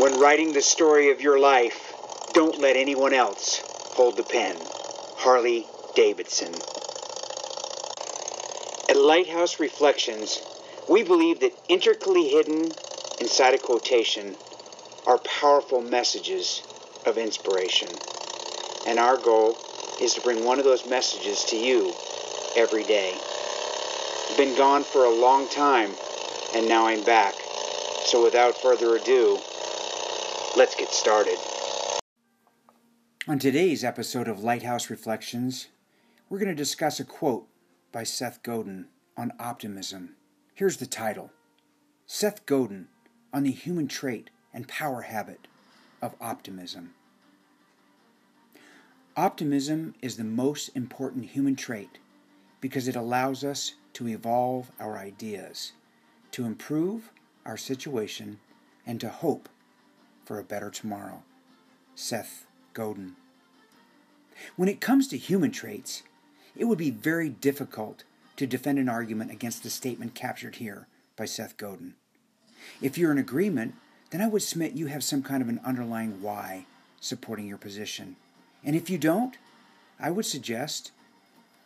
When writing the story of your life, don't let anyone else hold the pen. Harley Davidson. At Lighthouse Reflections, we believe that intricately hidden inside a quotation are powerful messages of inspiration. And our goal is to bring one of those messages to you every day. I've been gone for a long time, and now I'm back. So without further ado, let's get started. On today's episode of Lighthouse Reflections, we're going to discuss a quote by Seth Godin on optimism. Here's the title Seth Godin on the human trait and power habit of optimism. Optimism is the most important human trait because it allows us to evolve our ideas, to improve our situation, and to hope for a better tomorrow. Seth Godin. When it comes to human traits, it would be very difficult to defend an argument against the statement captured here by Seth Godin. If you're in agreement, then I would submit you have some kind of an underlying why supporting your position. And if you don't, I would suggest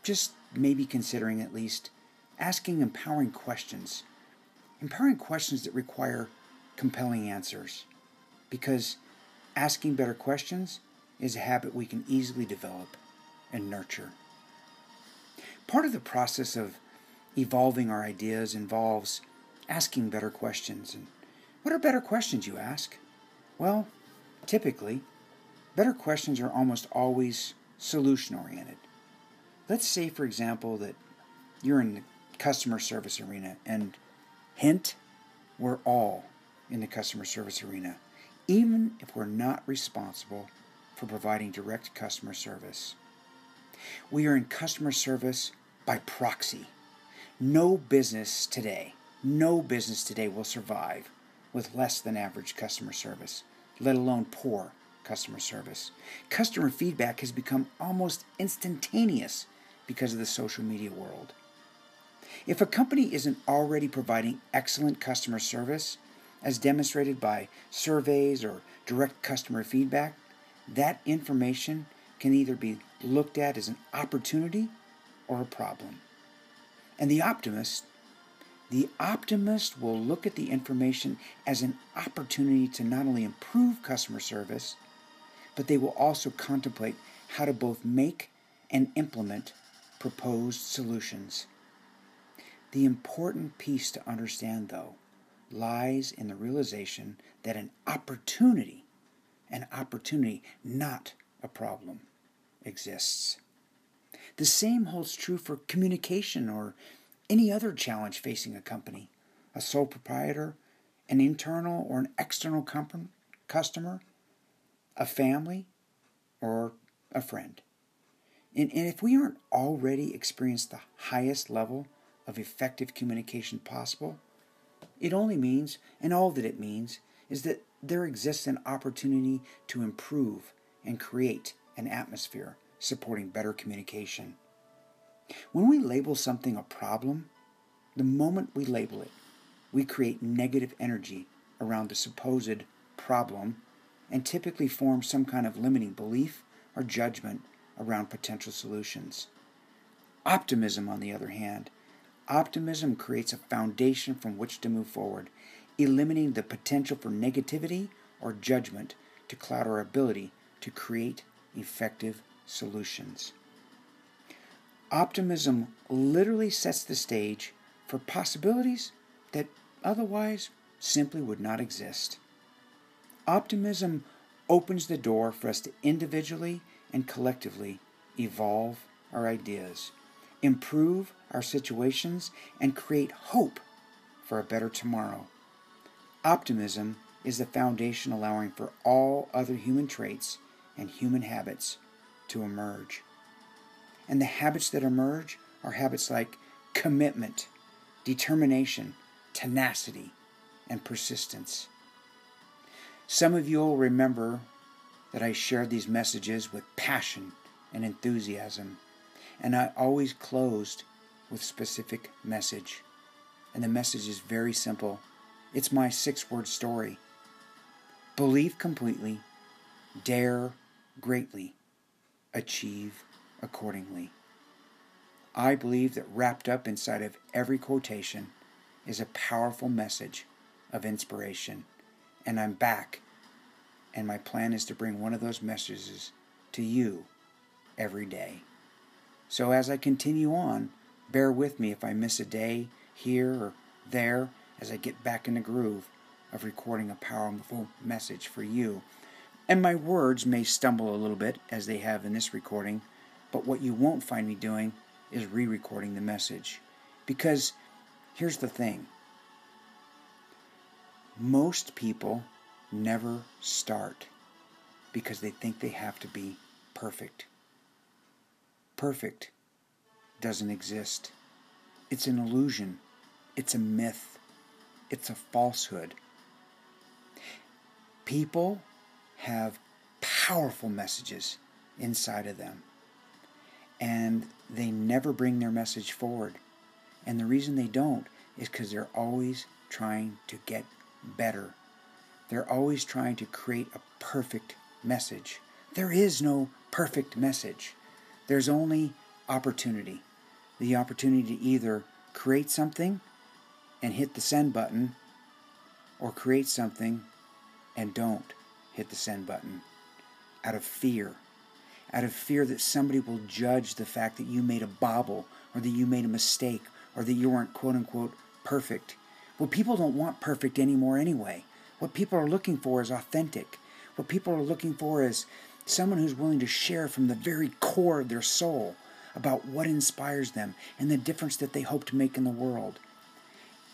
just maybe considering at least asking empowering questions. Empowering questions that require compelling answers. Because asking better questions is a habit we can easily develop and nurture. Part of the process of evolving our ideas involves asking better questions. And what are better questions, you ask? Well, typically, better questions are almost always solution oriented. Let's say, for example, that you're in the customer service arena, and hint, we're all in the customer service arena, even if we're not responsible for providing direct customer service. We are in customer service by proxy. No business today, no business today will survive with less than average customer service, let alone poor customer service. Customer feedback has become almost instantaneous because of the social media world. If a company isn't already providing excellent customer service, as demonstrated by surveys or direct customer feedback, that information can either be looked at as an opportunity or a problem. And the optimist, the optimist will look at the information as an opportunity to not only improve customer service, but they will also contemplate how to both make and implement proposed solutions. The important piece to understand, though, lies in the realization that an opportunity, an opportunity, not a problem, exists. The same holds true for communication or any other challenge facing a company, a sole proprietor, an internal or an external comp- customer, a family, or a friend. And, and if we aren't already experienced the highest level of effective communication possible, it only means, and all that it means, is that there exists an opportunity to improve and create an atmosphere supporting better communication. When we label something a problem, the moment we label it, we create negative energy around the supposed problem and typically form some kind of limiting belief or judgment around potential solutions. Optimism, on the other hand, optimism creates a foundation from which to move forward, eliminating the potential for negativity or judgment to cloud our ability to create effective solutions. Optimism literally sets the stage for possibilities that otherwise simply would not exist. Optimism opens the door for us to individually and collectively evolve our ideas, improve our situations, and create hope for a better tomorrow. Optimism is the foundation allowing for all other human traits and human habits to emerge. And the habits that emerge are habits like commitment, determination, tenacity, and persistence. Some of you will remember that I shared these messages with passion and enthusiasm, and I always closed with specific message. And the message is very simple. It's my six-word story. Believe completely, dare greatly, achieve accordingly. I believe that wrapped up inside of every quotation is a powerful message of inspiration. And I'm back, and my plan is to bring one of those messages to you every day. So as I continue on, bear with me if I miss a day here or there as I get back in the groove of recording a powerful message for you. And my words may stumble a little bit as they have in this recording, but what you won't find me doing is re recording the message. Because here's the thing most people never start because they think they have to be perfect. Perfect doesn't exist. It's an illusion. It's a myth. It's a falsehood. People have powerful messages inside of them and they never bring their message forward. And the reason they don't is because they're always trying to get better. They're always trying to create a perfect message. There is no perfect message. There's only opportunity. The opportunity to either create something and hit the send button or create something and don't hit the send button out of fear out of fear that somebody will judge the fact that you made a bobble or that you made a mistake or that you weren't quote unquote perfect. Well, people don't want perfect anymore anyway. What people are looking for is authentic. What people are looking for is someone who's willing to share from the very core of their soul about what inspires them and the difference that they hope to make in the world.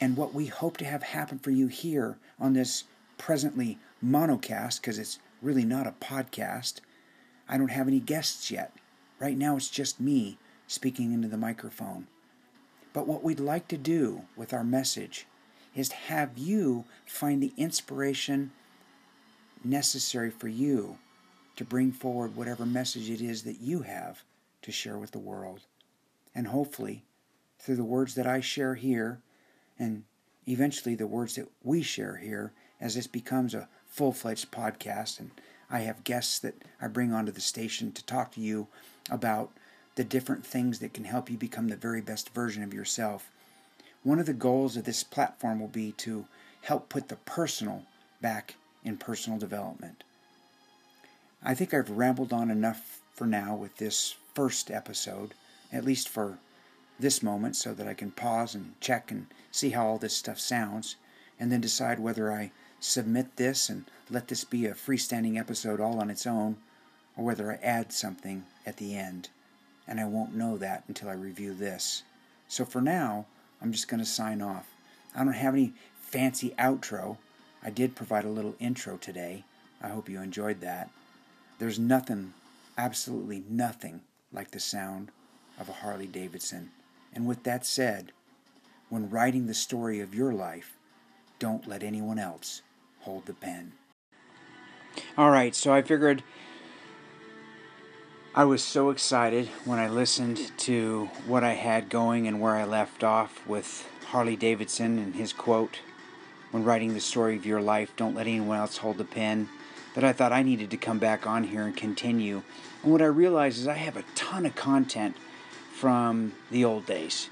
And what we hope to have happen for you here on this presently monocast, because it's really not a podcast, I don't have any guests yet. Right now it's just me speaking into the microphone. But what we'd like to do with our message is have you find the inspiration necessary for you to bring forward whatever message it is that you have to share with the world. And hopefully, through the words that I share here, and eventually the words that we share here, as this becomes a full fledged podcast and I have guests that I bring onto the station to talk to you about the different things that can help you become the very best version of yourself. One of the goals of this platform will be to help put the personal back in personal development. I think I've rambled on enough for now with this first episode, at least for this moment, so that I can pause and check and see how all this stuff sounds, and then decide whether I submit this and let this be a freestanding episode all on its own, or whether I add something at the end. And I won't know that until I review this. So for now, I'm just going to sign off. I don't have any fancy outro. I did provide a little intro today. I hope you enjoyed that. There's nothing, absolutely nothing, like the sound of a Harley Davidson. And with that said, when writing the story of your life, don't let anyone else hold the pen. All right, so I figured I was so excited when I listened to what I had going and where I left off with Harley Davidson and his quote when writing the story of your life, don't let anyone else hold the pen, that I thought I needed to come back on here and continue. And what I realized is I have a ton of content from the old days.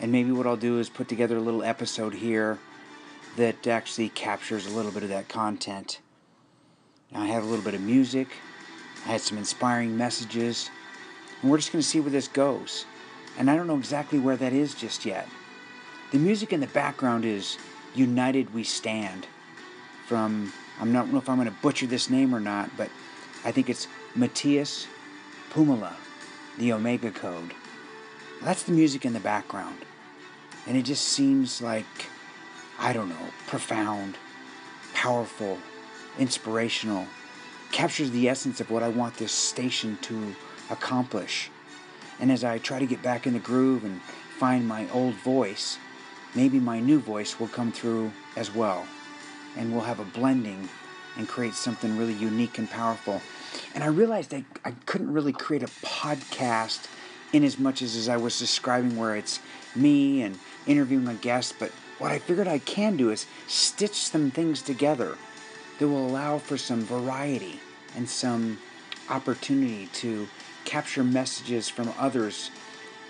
And maybe what I'll do is put together a little episode here that actually captures a little bit of that content. Now, I had a little bit of music, I had some inspiring messages, and we're just going to see where this goes. And I don't know exactly where that is just yet. The music in the background is United We Stand from, I'm not know if I'm going to butcher this name or not, but I think it's Matthias Pumala, the Omega Code. That's the music in the background. And it just seems like I don't know, profound, powerful, inspirational, captures the essence of what I want this station to accomplish. And as I try to get back in the groove and find my old voice, maybe my new voice will come through as well. And we'll have a blending and create something really unique and powerful. And I realized I, I couldn't really create a podcast in as much as, as I was describing where it's me and interviewing a guest, but what I figured I can do is stitch some things together that will allow for some variety and some opportunity to capture messages from others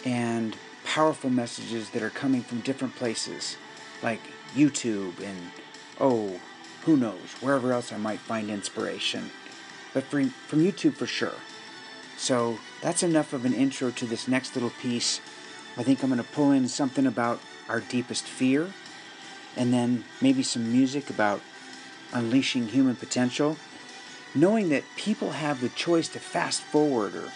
and powerful messages that are coming from different places, like YouTube and, oh, who knows, wherever else I might find inspiration. But from, from YouTube for sure. So that's enough of an intro to this next little piece. I think I'm going to pull in something about our deepest fear, and then maybe some music about unleashing human potential, knowing that people have the choice to fast forward or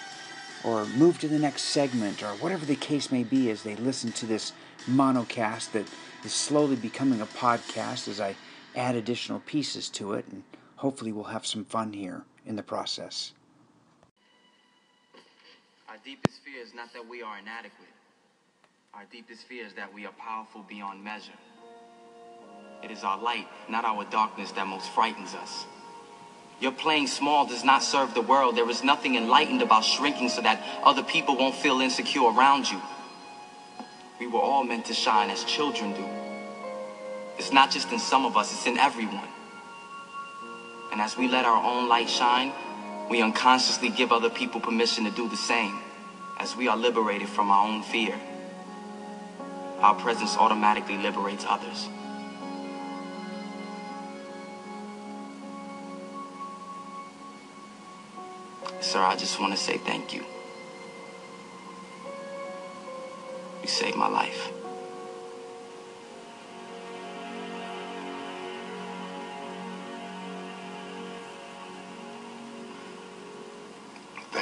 or move to the next segment or whatever the case may be as they listen to this monocast that is slowly becoming a podcast as I add additional pieces to it and hopefully we'll have some fun here in the process. Our deepest fear is not that we are inadequate. Our deepest fear is that we are powerful beyond measure. It is our light, not our darkness, that most frightens us. Your playing small does not serve the world. There is nothing enlightened about shrinking so that other people won't feel insecure around you. We were all meant to shine as children do. It's not just in some of us, it's in everyone. And as we let our own light shine, we unconsciously give other people permission to do the same as we are liberated from our own fear. Our presence automatically liberates others. Sir, I just want to say thank you. You saved my life.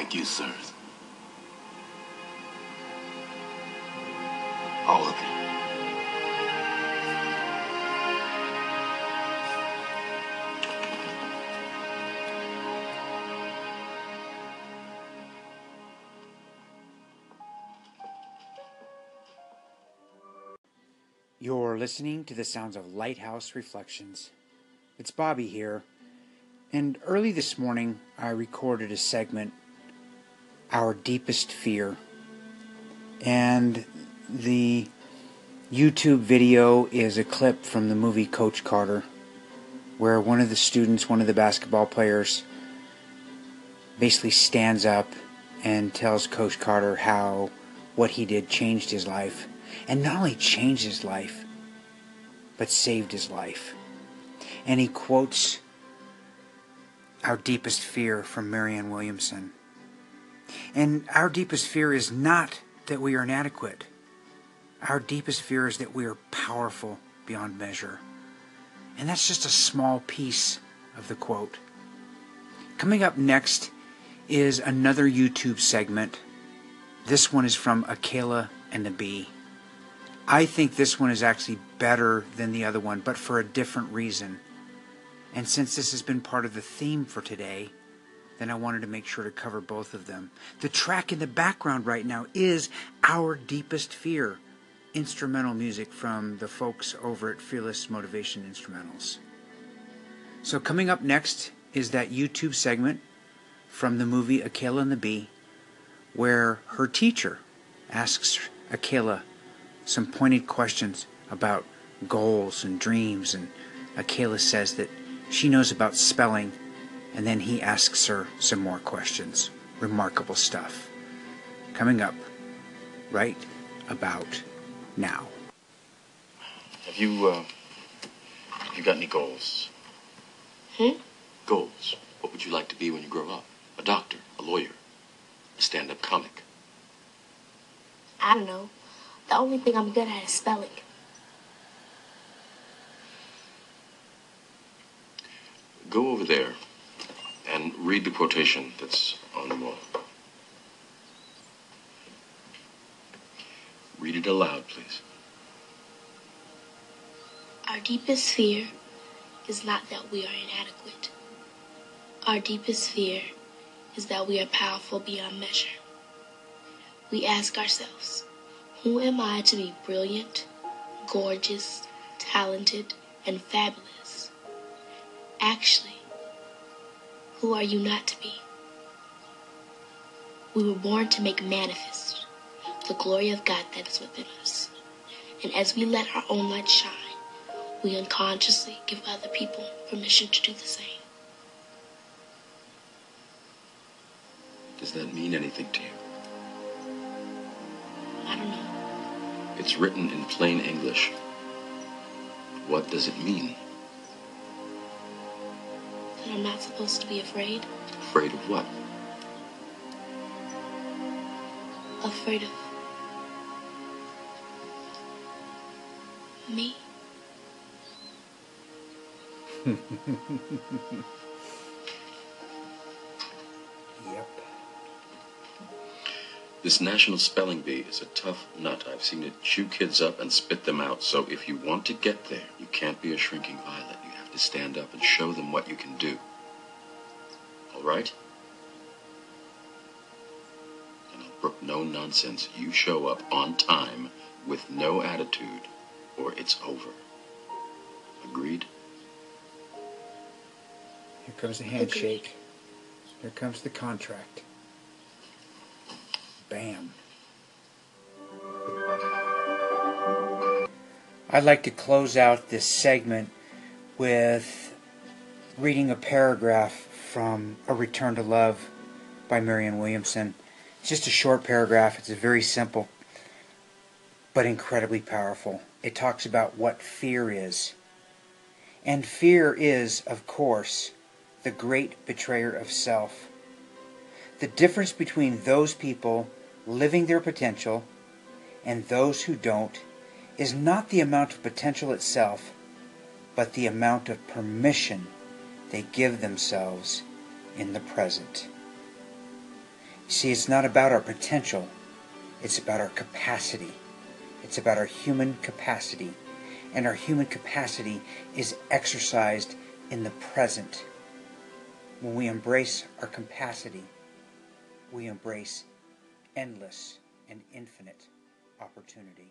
Thank you, sirs. All of you. You're listening to the sounds of Lighthouse Reflections. It's Bobby here, and early this morning I recorded a segment, Our Deepest Fear. And the YouTube video is a clip from the movie Coach Carter, where one of the students, one of the basketball players, basically stands up and tells Coach Carter how what he did changed his life and not only changed his life, but saved his life. And he quotes our deepest fear from Marianne Williamson. And our deepest fear is not that we are inadequate. Our deepest fear is that we are powerful beyond measure. And that's just a small piece of the quote. Coming up next is another YouTube segment. This one is from Akeelah and the Bee. I think this one is actually better than the other one, but for a different reason. And since this has been part of the theme for today, then I wanted to make sure to cover both of them. The track in the background right now is Our Deepest Fear, instrumental music from the folks over at Fearless Motivation Instrumentals. So, coming up next is that YouTube segment from the movie Akeelah and the Bee, where her teacher asks Akeelah some pointed questions about goals and dreams, and Akeelah says that she knows about spelling, and then he asks her some more questions. Remarkable stuff. Coming up right about now. Have you, uh, have you got any goals? Hmm? Goals. What would you like to be when you grow up? A doctor, a lawyer, a stand-up comic. I don't know. The only thing I'm good at is spelling. Go over there and read the quotation that's on the wall. Read it aloud, please. Our deepest fear is not that we are inadequate. Our deepest fear is that we are powerful beyond measure. We ask ourselves, who am I to be brilliant, gorgeous, talented, and fabulous? Actually, who are you not to be? We were born to make manifest the glory of God that is within us. And as we let our own light shine, we unconsciously give other people permission to do the same. Does that mean anything to you? I don't know. It's written in plain English. What does it mean? That I'm not supposed to be afraid. Afraid of what? Afraid of me. Yep. This National Spelling Bee is a tough nut. I've seen it chew kids up and spit them out. So if you want to get there, you can't be a shrinking violet. You have to stand up and show them what you can do. All right? And I'll brook no nonsense. You show up on time with no attitude, or it's over. Agreed? Here comes the handshake. Here comes the contract. Bam. I'd like to close out this segment with reading a paragraph from A Return to Love by Marianne Williamson. It's just a short paragraph, it's very simple, but incredibly powerful. It talks about what fear is. And fear is, of course, the great betrayer of self. The difference between those people living their potential and those who don't is not the amount of potential itself, but the amount of permission they give themselves in the present. You see, it's not about our potential, it's about our capacity. It's about our human capacity. And our human capacity is exercised in the present. When we embrace our capacity, we embrace endless and infinite opportunity.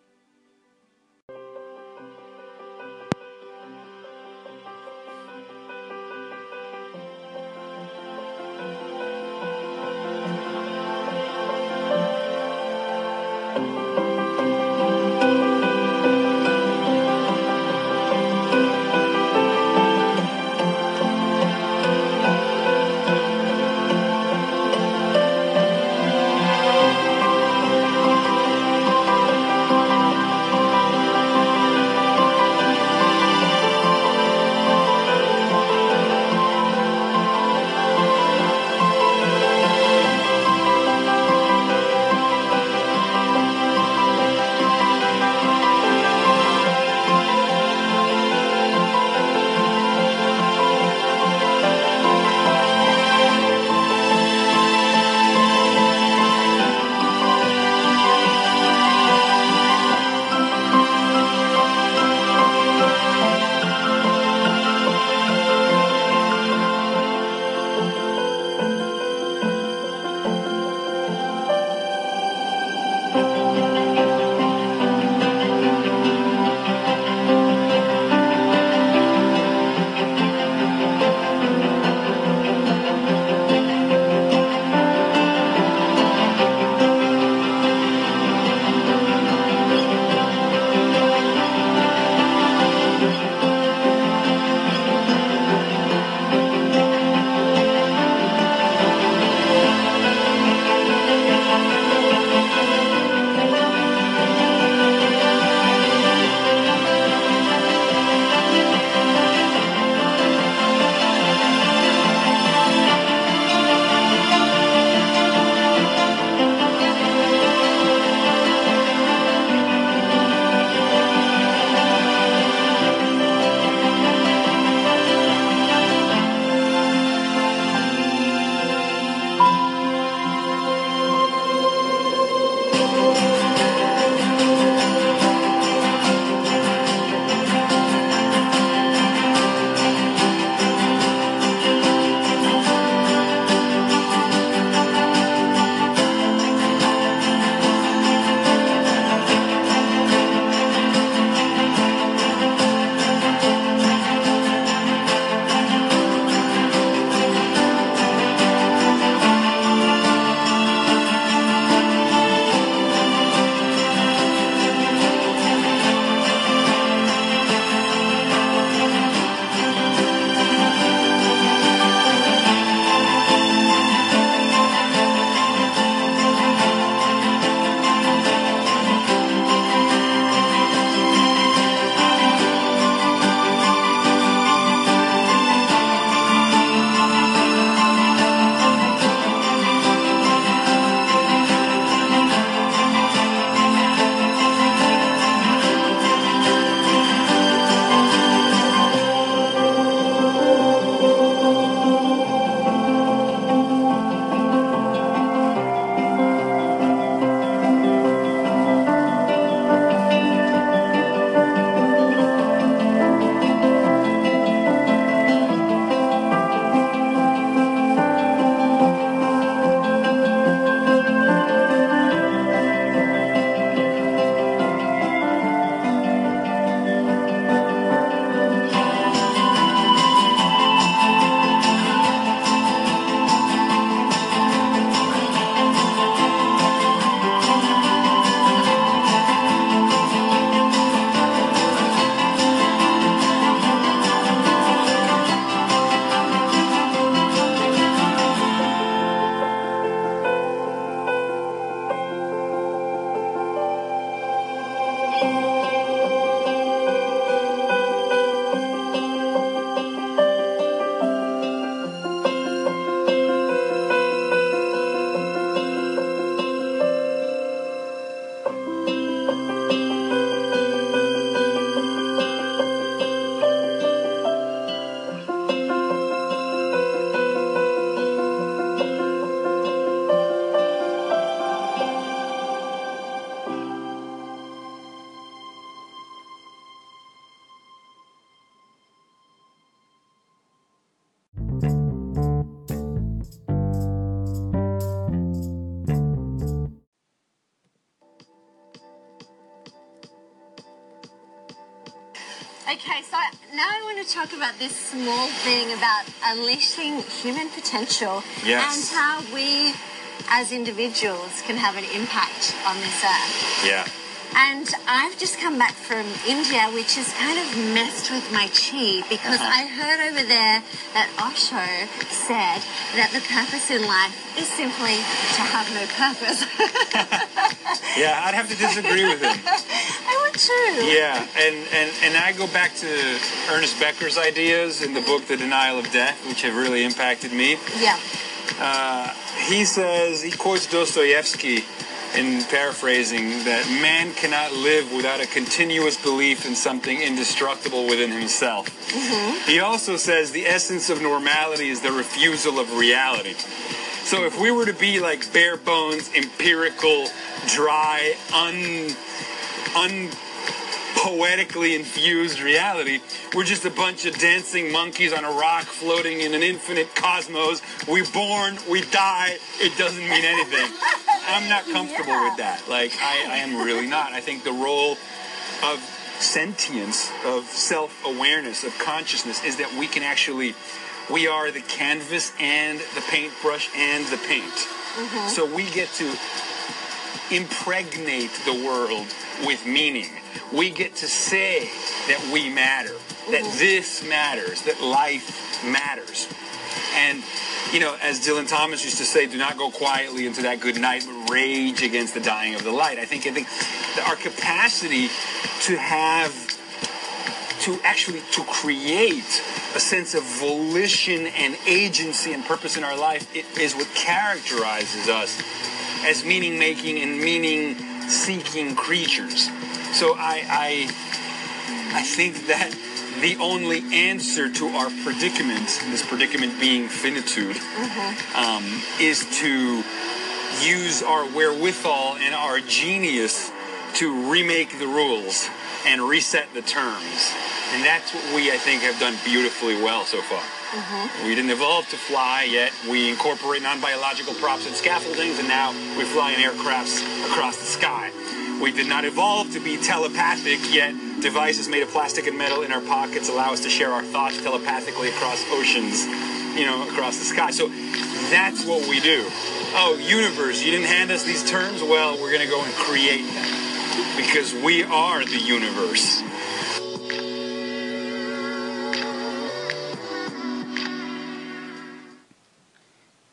Now I want to talk about this small thing about unleashing human potential Yes. and how we as individuals can have an impact on this earth. Yeah. And I've just come back from India, which has kind of messed with my chi because Uh-huh. I heard over there that Osho said that the purpose in life is simply to have no purpose. Yeah, I'd have to disagree with him. Too. Yeah, and, and, and I go back to Ernest Becker's ideas in the book The Denial of Death, which have really impacted me. Yeah. Uh, he says, he quotes Dostoevsky in paraphrasing, that man cannot live without a continuous belief in something indestructible within himself. Mhm. He also says the essence of normality is the refusal of reality. So if we were to be like bare bones, empirical, dry, un, un poetically infused reality. We're just a bunch of dancing monkeys on a rock floating in an infinite cosmos. We born, we die, it doesn't mean anything. I'm not comfortable Yeah. with that. Like, I, I am really not. I think the role of sentience, of self awareness, of consciousness is that we can actually, we are the canvas and the paintbrush and the paint. Mm-hmm. So we get to impregnate the world with meaning. We get to say that we matter, that mm-hmm. this matters, that life matters. And, you know, as Dylan Thomas used to say, do not go quietly into that good night, but rage against the dying of the light. I think, I think that our capacity to have to actually to create a sense of volition and agency and purpose in our life it is what characterizes us as meaning making and meaning seeking creatures so I, I i think that the only answer to our predicament this predicament being finitude um, is to use our wherewithal and our genius to remake the rules and reset the terms. And that's what we, I think, have done beautifully well so far. Mm-hmm. We didn't evolve to fly yet. We incorporate non-biological props and scaffoldings, and now we fly in aircrafts across the sky. We did not evolve to be telepathic, yet devices made of plastic and metal in our pockets allow us to share our thoughts telepathically across oceans, you know, across the sky. So that's what we do. Oh, universe, you didn't hand us these terms? Well, we're going to go and create them because we are the universe.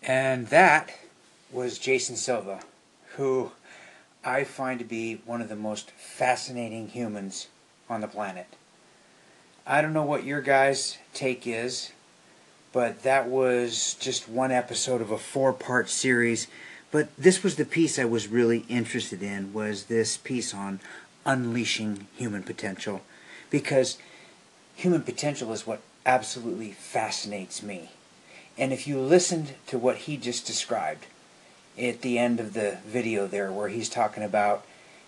And that was Jason Silva, who I find to be one of the most fascinating humans on the planet. I don't know what your guys' take is, but that was just one episode of a four-part series. But this was the piece I was really interested in was this piece on unleashing human potential because human potential is what absolutely fascinates me. And if you listened to what he just described at the end of the video there, where he's talking about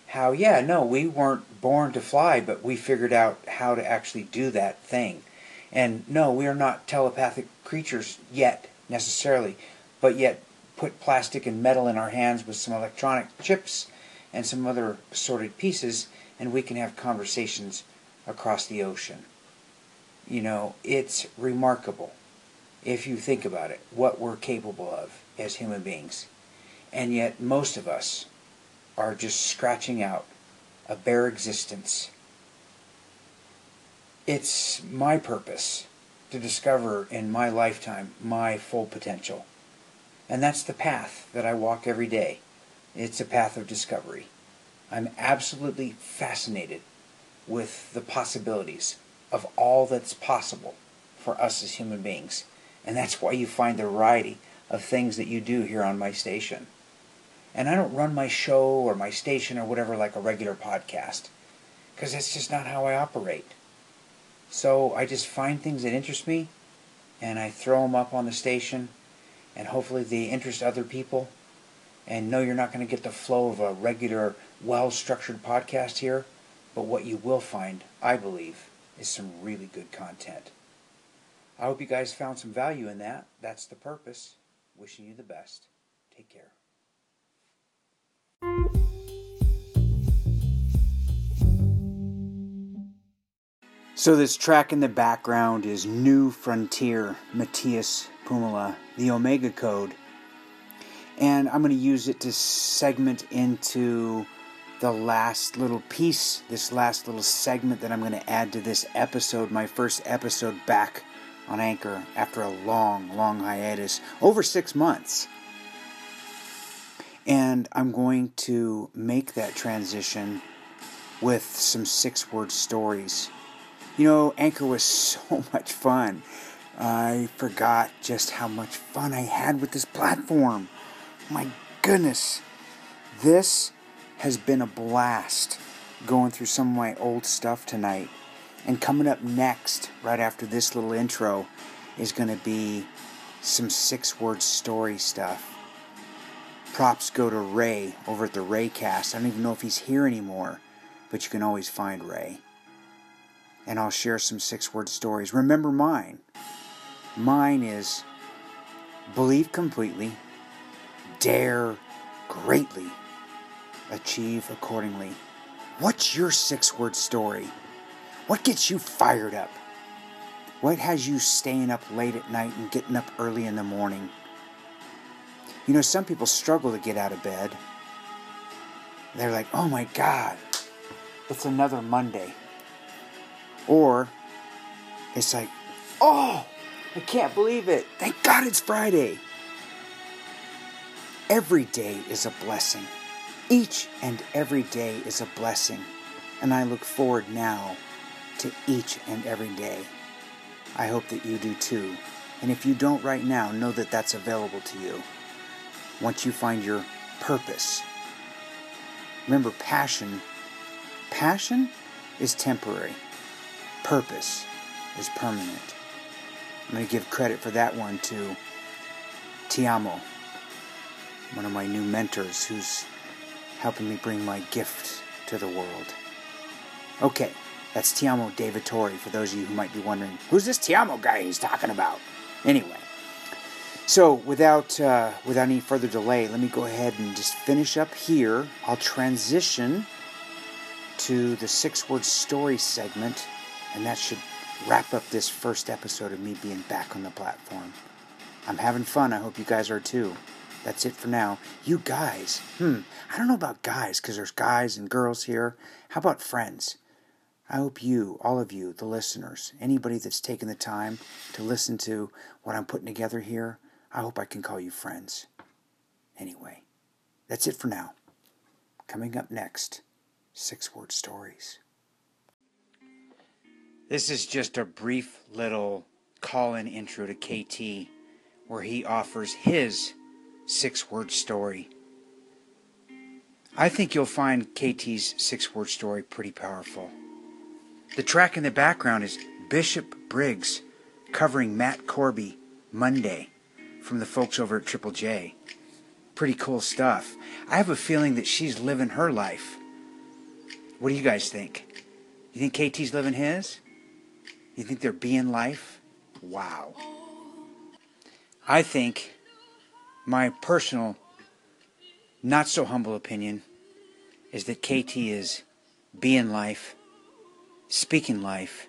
how, yeah, no, we weren't born to fly, but we figured out how to actually do that thing. And no, we are not telepathic creatures yet, necessarily, but yet put plastic and metal in our hands with some electronic chips and some other assorted pieces, and we can have conversations across the ocean. You know, it's remarkable if you think about it, what we're capable of as human beings. And yet, most of us are just scratching out a bare existence. It's my purpose to discover in my lifetime my full potential. And that's the path that I walk every day. It's a path of discovery. I'm absolutely fascinated with the possibilities of all that's possible for us as human beings. And that's why you find the variety of things that you do here on my station. And I don't run my show or my station or whatever like a regular podcast, because that's just not how I operate. So I just find things that interest me, and I throw them up on the station, and hopefully they interest other people. And no, you're not going to get the flow of a regular, well structured podcast here, but what you will find, I believe, is some really good content. I hope you guys found some value in that. That's the purpose. Wishing you the best. Take care. So this track in the background is New Frontier, Matthias Pumala, the Omega Code. And I'm going to use it to segment into the last little piece, this last little segment that I'm going to add to this episode, my first episode back on Anchor after a long, long hiatus, over six months. And I'm going to make that transition with some six word stories. You know, Anchor was so much fun. I forgot just how much fun I had with this platform. My goodness. This has been a blast going through some of my old stuff tonight. And coming up next, right after this little intro, is going to be some six word story stuff. Props go to Ray over at the Raycast. I don't even know if he's here anymore, but you can always find Ray. And I'll share some six word stories. Remember mine. Mine is believe completely, dare greatly, achieve accordingly. What's your six word story? What gets you fired up? What has you staying up late at night and getting up early in the morning? You know, some people struggle to get out of bed. They're like, oh my God, it's another Monday. Or it's like, oh, I can't believe it. Thank God it's Friday. Every day is a blessing. Each and every day is a blessing. And I look forward now to each and every day. I hope that you do too. And if you don't right now, know that that's available to you. Once you find your purpose. Remember, passion. Passion is temporary. Purpose is permanent. I'm going to give credit for that one to Tiamo, one of my new mentors who's helping me bring my gift to the world. Okay, that's Tiamo Torrey, for those of you who might be wondering, who's this Tiamo guy he's talking about? Anyway, so without, uh, without any further delay, let me go ahead and just finish up here. I'll transition to the six word story segment, and that should wrap up this first episode of me being back on the platform. I'm having fun. I hope you guys are too. That's it for now. You guys, hmm, I don't know about guys because there's guys and girls here. How about friends? I hope you, all of you, the listeners, anybody that's taken the time to listen to what I'm putting together here, I hope I can call you friends. Anyway, that's it for now. Coming up next, six word stories. This is just a brief little call in intro to KT where he offers his six word story. I think you'll find KT's six word story pretty powerful. The track in the background is Bishop Briggs covering Matt Corby Monday from the folks over at Triple J. Pretty cool stuff. I have a feeling that she's living her life. What do you guys think? You think KT's living his? You think they're being life? Wow. I think my personal, not so humble opinion is that KT is being life, speaking life,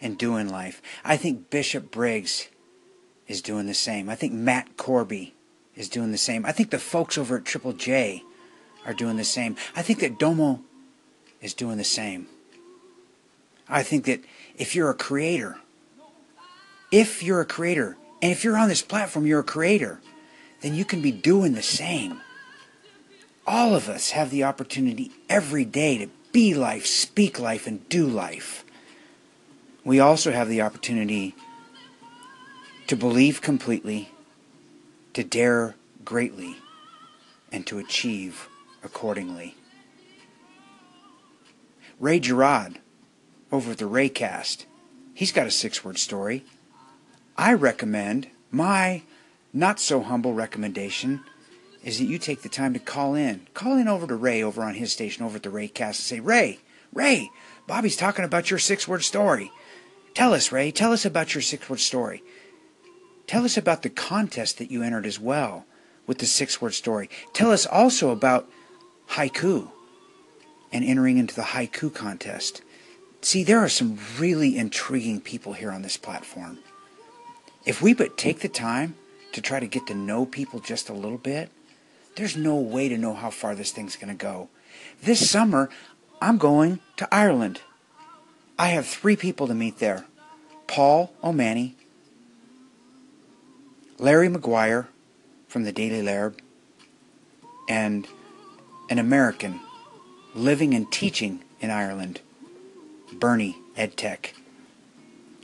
and doing life. I think Bishop Briggs is doing the same. I think Matt Corby is doing the same. I think the folks over at Triple J are doing the same. I think that Domo is doing the same. I think that if you're a creator, if you're a creator, and if you're on this platform, you're a creator, then you can be doing the same. All of us have the opportunity every day to be life, speak life, and do life. We also have the opportunity to believe completely, to dare greatly, and to achieve accordingly. Ray Gerard over at the Raycast, he's got a six word story. I recommend, my not so humble recommendation is that you take the time to call in. Call in over to Ray over on his station over at the Raycast and say, Ray, Ray, Bobby's talking about your six word story. Tell us, Ray, tell us about your six word story. Tell us about the contest that you entered as well with the six word story. Tell us also about haiku and entering into the haiku contest See, there are some really intriguing people here on this platform. If we but take the time to try to get to know people just a little bit, there's no way to know how far this thing's going to go. This summer, I'm going to Ireland. I have three people to meet there Paul O'Mahony, Larry McGuire from the Daily Laird, and an American living and teaching in Ireland, Bernie EdTech.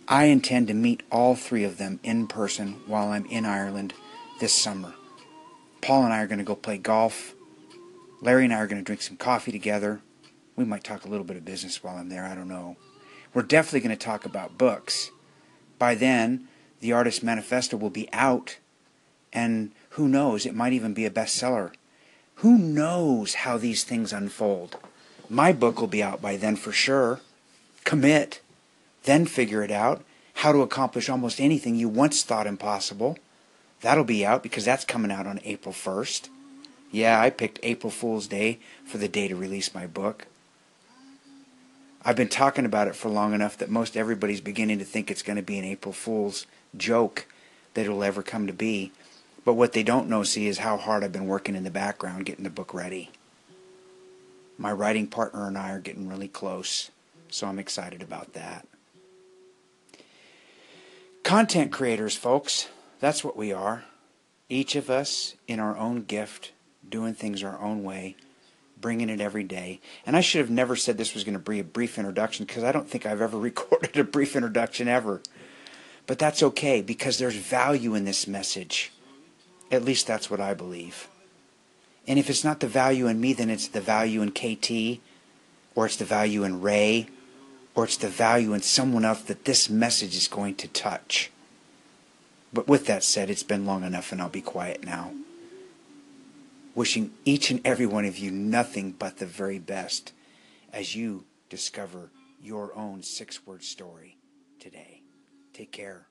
I intend to meet all three of them in person while I'm in Ireland this summer. Paul and I are going to go play golf. Larry and I are going to drink some coffee together. We might talk a little bit of business while I'm there, I don't know. We're definitely going to talk about books. By then, the Artist Manifesto will be out, and who knows, it might even be a bestseller. Who knows how these things unfold? My book will be out by then for sure. Commit. Then figure it out. How to accomplish almost anything you once thought impossible. That'll be out because that's coming out on April 1st. Yeah, I picked April Fool's Day for the day to release my book. I've been talking about it for long enough that most everybody's beginning to think it's going to be an April Fool's joke that it'll ever come to be. But what they don't know, see, is how hard I've been working in the background getting the book ready. My writing partner and I are getting really close, so I'm excited about that. Content creators, folks, that's what we are. Each of us in our own gift, doing things our own way, bringing it every day. And I should have never said this was going to be a brief introduction because I don't think I've ever recorded a brief introduction ever. But that's okay because there's value in this message. At least that's what I believe. And if it's not the value in me, then it's the value in KT, or it's the value in Ray, or it's the value in someone else that this message is going to touch. But with that said, it's been long enough and I'll be quiet now. Wishing each and every one of you nothing but the very best as you discover your own six word story today. Take care.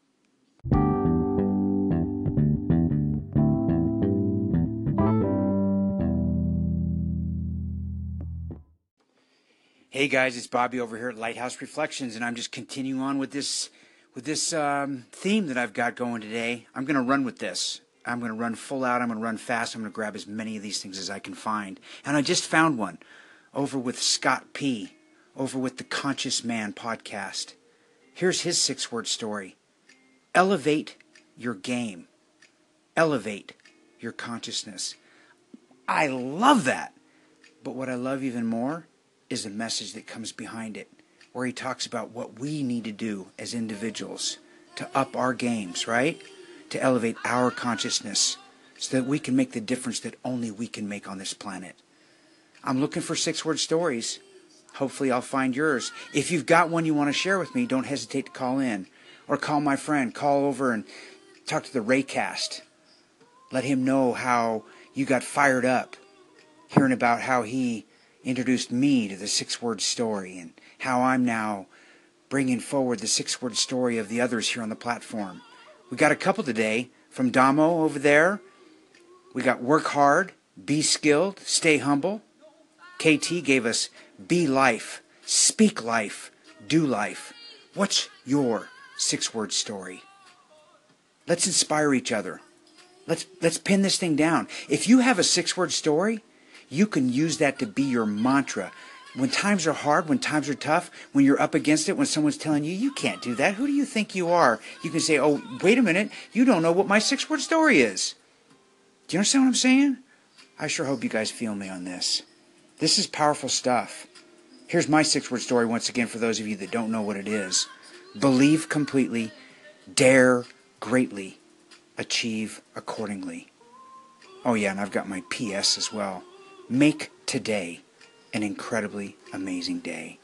Hey guys, it's Bobby over here at Lighthouse Reflections, and I'm just continuing on with this with this um, theme that I've got going today. I'm going to run with this. I'm going to run full out. I'm going to run fast. I'm going to grab as many of these things as I can find. And I just found one over with Scott P. Over with the Conscious Man podcast. Here's his six-word story: Elevate your game. Elevate your consciousness. I love that. But what I love even more is the message that comes behind it, where he talks about what we need to do as individuals to up our games, right? To elevate our consciousness so that we can make the difference that only we can make on this planet. I'm looking for six word stories. Hopefully, I'll find yours. If you've got one you want to share with me, don't hesitate to call in or call my friend. Call over and talk to the Raycast. Let him know how you got fired up hearing about how he introduced me to the six word story and how I'm now bringing forward the six word story of the others here on the platform. We got a couple today from Damo over there. We got Work Hard, Be Skilled, Stay Humble. KT gave us Be Life, Speak Life, Do Life. What's your six word story? Let's inspire each other. Let's let's pin this thing down. If you have a six word story, you can use that to be your mantra. When times are hard, when times are tough, when you're up against it, when someone's telling you, you can't do that, who do you think you are? You can say, oh, wait a minute, you don't know what my six word story is. Do you understand what I'm saying? I sure hope you guys feel me on this. This is powerful stuff. Here's my six word story once again for those of you that don't know what it is believe completely, dare greatly, achieve accordingly. Oh, yeah, and I've got my PS as well. Make today an incredibly amazing day.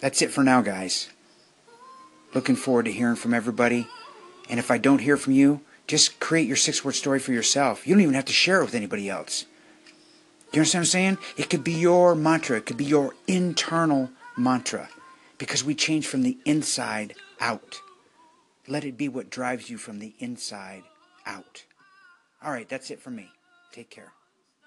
That's it for now, guys. Looking forward to hearing from everybody. And if I don't hear from you, just create your six word story for yourself. You don't even have to share it with anybody else. You understand what I'm saying? It could be your mantra, it could be your internal mantra. Because we change from the inside out. Let it be what drives you from the inside out. All right, that's it for me. Take care.